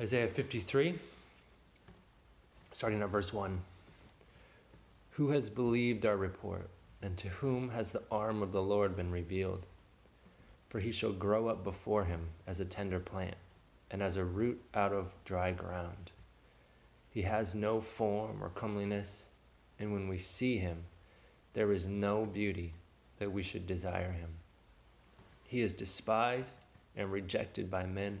Isaiah 53, starting at verse 1. Who has believed our report, and to whom has the arm of the Lord been revealed? For he shall grow up before him as a tender plant, and as a root out of dry ground. He has no form or comeliness, and when we see him, there is no beauty that we should desire him. He is despised and rejected by men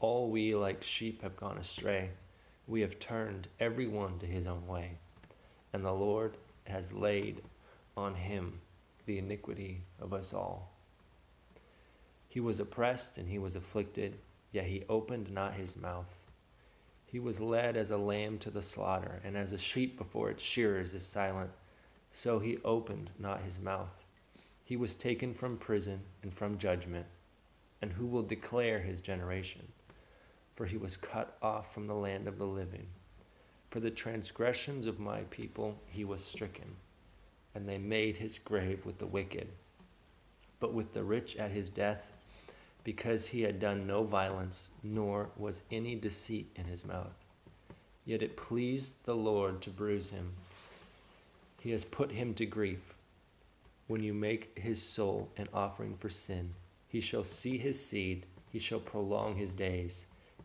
All we like sheep have gone astray. We have turned every one to his own way. And the Lord has laid on him the iniquity of us all. He was oppressed and he was afflicted, yet he opened not his mouth. He was led as a lamb to the slaughter, and as a sheep before its shearers is silent, so he opened not his mouth. He was taken from prison and from judgment, and who will declare his generation? For he was cut off from the land of the living. For the transgressions of my people he was stricken, and they made his grave with the wicked. But with the rich at his death, because he had done no violence, nor was any deceit in his mouth. Yet it pleased the Lord to bruise him. He has put him to grief. When you make his soul an offering for sin, he shall see his seed, he shall prolong his days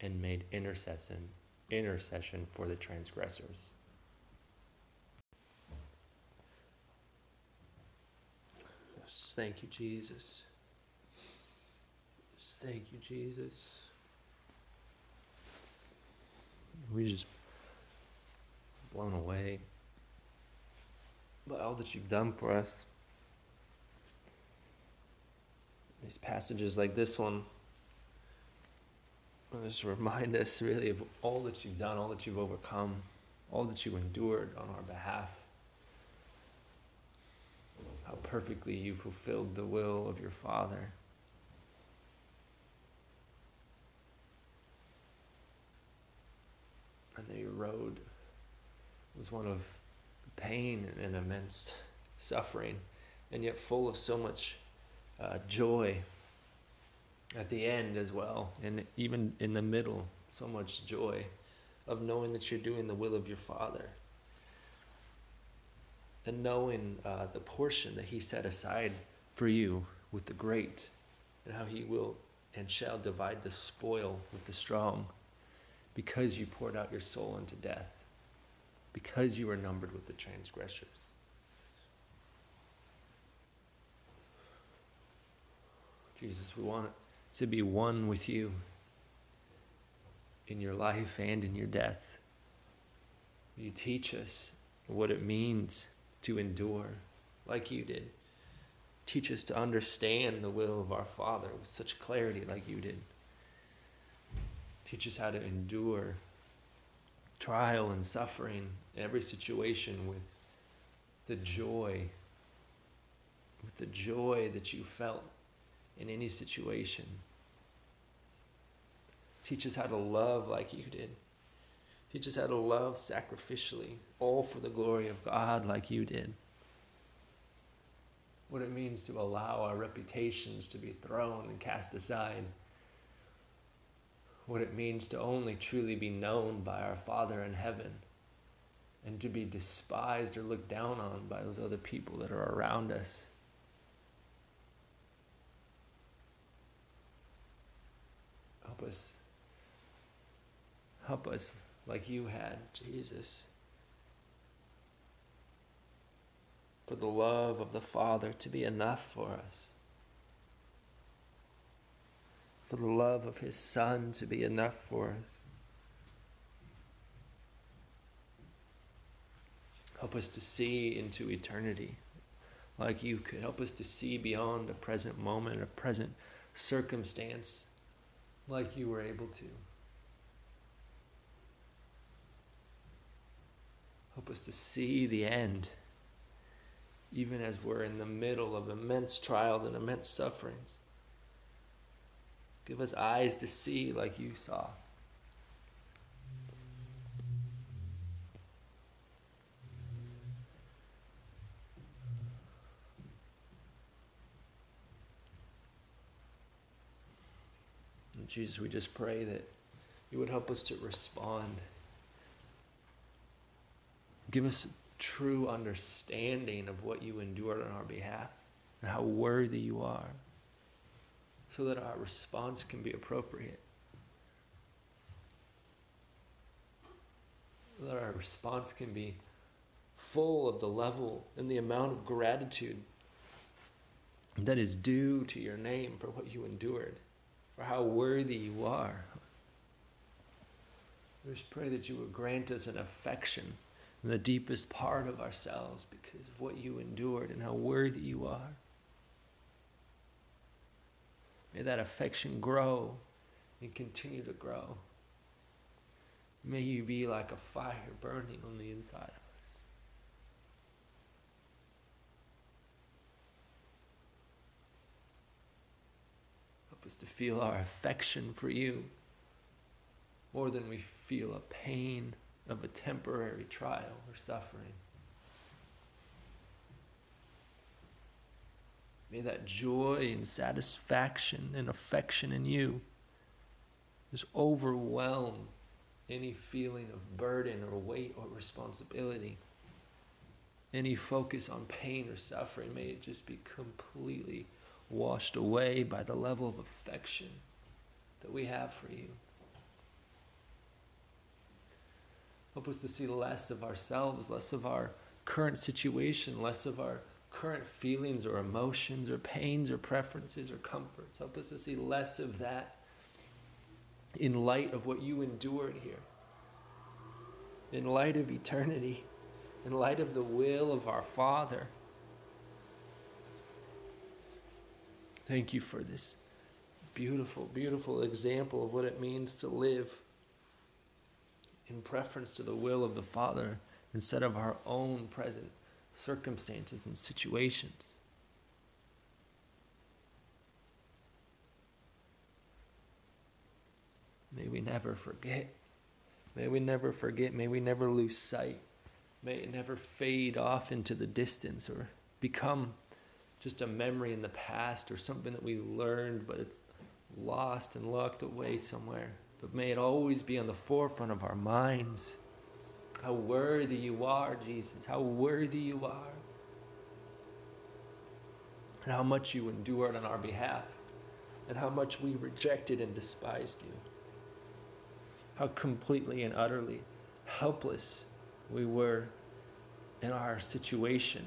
and made intercession intercession for the transgressors. Thank you, Jesus. Thank you, Jesus. We just blown away by all that you've done for us. These passages like this one just remind us really of all that you've done, all that you've overcome, all that you endured on our behalf. How perfectly you fulfilled the will of your Father. And that your road was one of pain and immense suffering, and yet full of so much uh, joy at the end as well, and even in the middle, so much joy of knowing that you're doing the will of your Father. And knowing uh, the portion that He set aside for you with the great, and how He will and shall divide the spoil with the strong, because you poured out your soul unto death, because you were numbered with the transgressors. Jesus, we want it to be one with you in your life and in your death. You teach us what it means to endure like you did. Teach us to understand the will of our Father with such clarity like you did. Teach us how to endure trial and suffering in every situation with the joy, with the joy that you felt in any situation. Teach us how to love like you did. Teach us how to love sacrificially, all for the glory of God like you did. What it means to allow our reputations to be thrown and cast aside. What it means to only truly be known by our Father in heaven and to be despised or looked down on by those other people that are around us. Help us Help us like you had, Jesus. For the love of the Father to be enough for us. For the love of His Son to be enough for us. Help us to see into eternity like you could. Help us to see beyond a present moment, a present circumstance, like you were able to. Help us to see the end, even as we're in the middle of immense trials and immense sufferings. Give us eyes to see like you saw. Jesus, we just pray that you would help us to respond. Give us true understanding of what you endured on our behalf and how worthy you are so that our response can be appropriate. That our response can be full of the level and the amount of gratitude that is due to your name for what you endured for how worthy you are. We just pray that you would grant us an affection in the deepest part of ourselves because of what you endured and how worthy you are. May that affection grow and continue to grow. May you be like a fire burning on the inside us to feel our affection for you more than we feel a pain of a temporary trial or suffering. May that joy and satisfaction and affection in you just overwhelm any feeling of burden or weight or responsibility. Any focus on pain or suffering, may it just be completely washed away by the level of affection that we have for you. Help us to see less of ourselves, less of our current situation, less of our current feelings or emotions or pains or preferences or comforts. Help us to see less of that in light of what you endured here, in light of eternity, in light of the will of our Father Thank you for this beautiful, beautiful example of what it means to live in preference to the will of the Father instead of our own present circumstances and situations. May we never forget. May we never forget. May we never lose sight. May it never fade off into the distance or become just a memory in the past or something that we learned, but it's lost and locked away somewhere. But may it always be on the forefront of our minds. How worthy you are, Jesus. How worthy you are. And how much you endured on our behalf. And how much we rejected and despised you. How completely and utterly helpless we were in our situation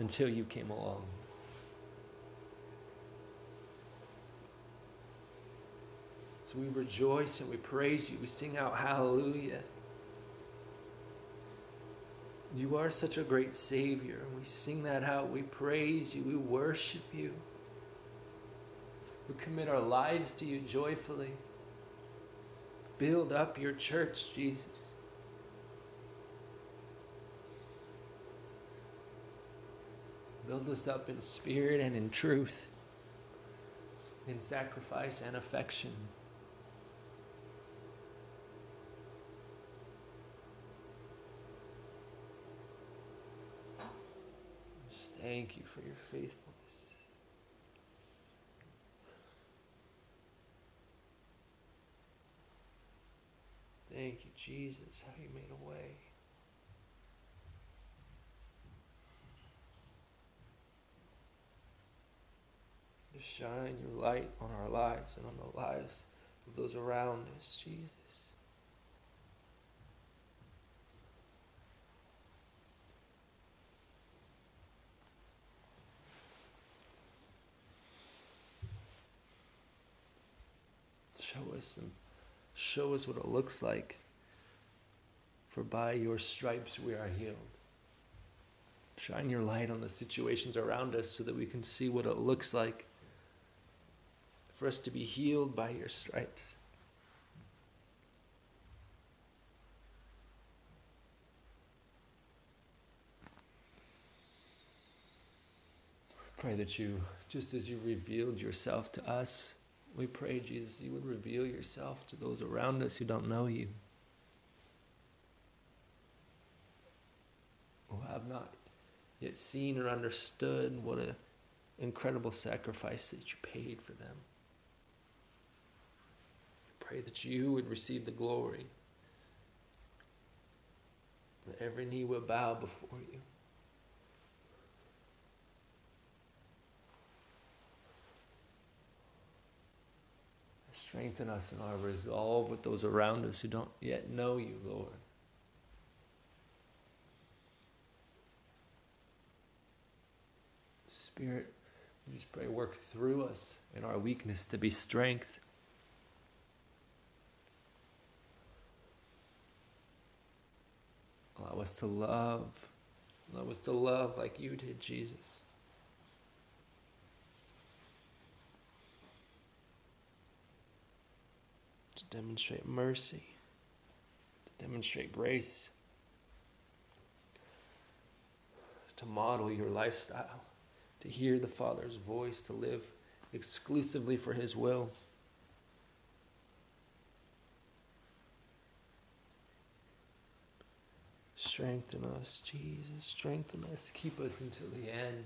until you came along. So we rejoice and we praise you. We sing out hallelujah. You are such a great Savior. And we sing that out. We praise you. We worship you. We commit our lives to you joyfully. Build up your church, Jesus. Build us up in spirit and in truth, in sacrifice and affection. Just thank you for your faithfulness. Thank you, Jesus, how you made a way. shine your light on our lives and on the lives of those around us, Jesus. Show us and show us what it looks like. For by your stripes we are healed. Shine your light on the situations around us so that we can see what it looks like for us to be healed by your stripes. Pray that you, just as you revealed yourself to us, we pray, Jesus, you would reveal yourself to those around us who don't know you, who have not yet seen or understood what an incredible sacrifice that you paid for them. Pray that you would receive the glory. That every knee will bow before you. Strengthen us in our resolve with those around us who don't yet know you, Lord. Spirit, we just pray, work through us in our weakness to be strength. Allow us to love. Allow us to love like you did, Jesus. To demonstrate mercy, to demonstrate grace, to model your lifestyle to hear the Father's voice, to live exclusively for His will. Strengthen us, Jesus. Strengthen us. Keep us until the end.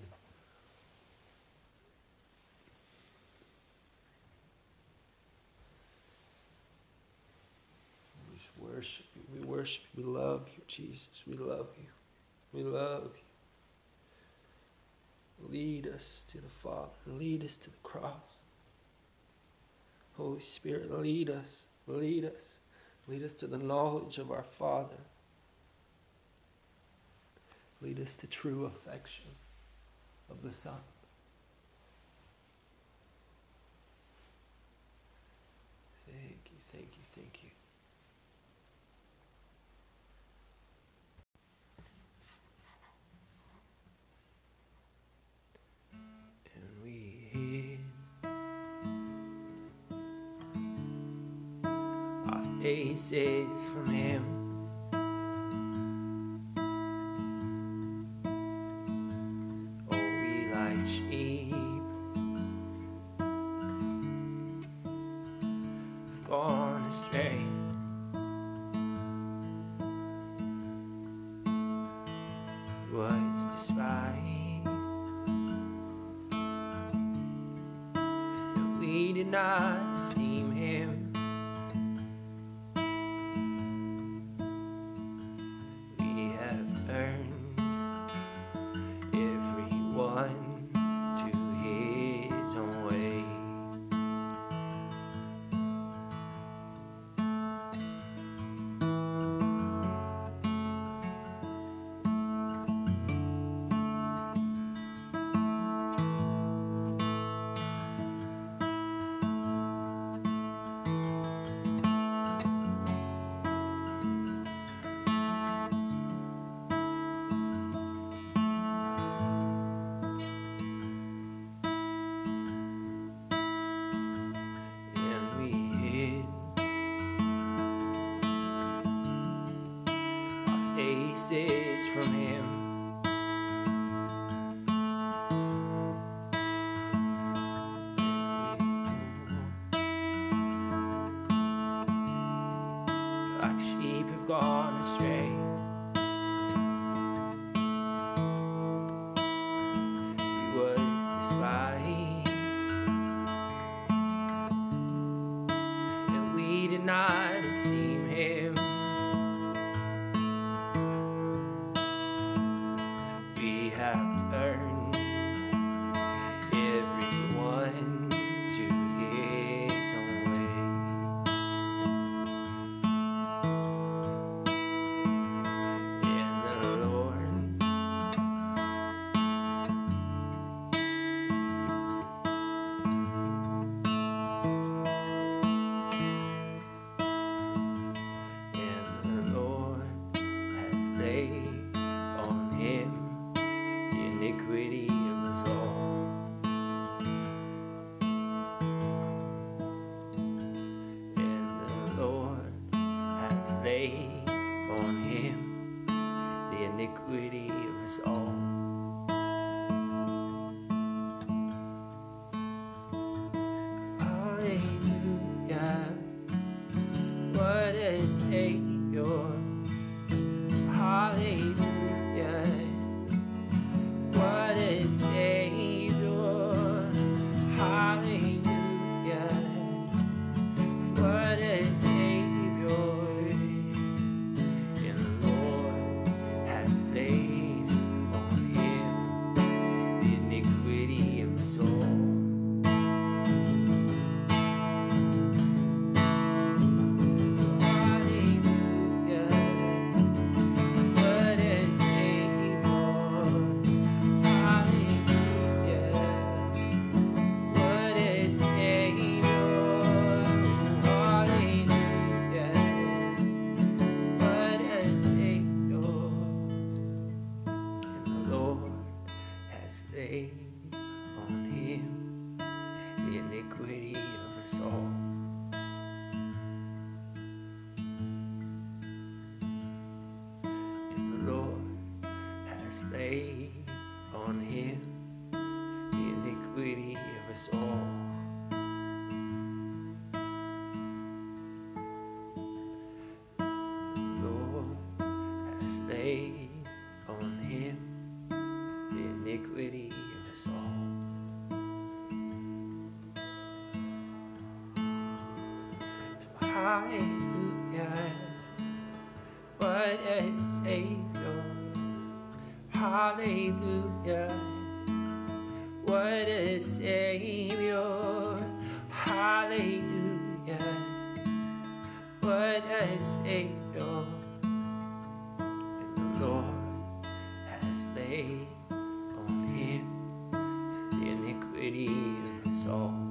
We worship you. We worship you. We love you, Jesus. We love you. We love you. Lead us to the Father. Lead us to the cross. Holy Spirit, lead us. Lead us. Lead us to the knowledge of our Father. Lead us to true affection of the Son. Thank you, thank you, thank you. faces from him. Did is a your stay on him. the iniquity of us all. Lord a Savior. Hallelujah. What a Savior. And the Lord has laid on him the iniquity of us all.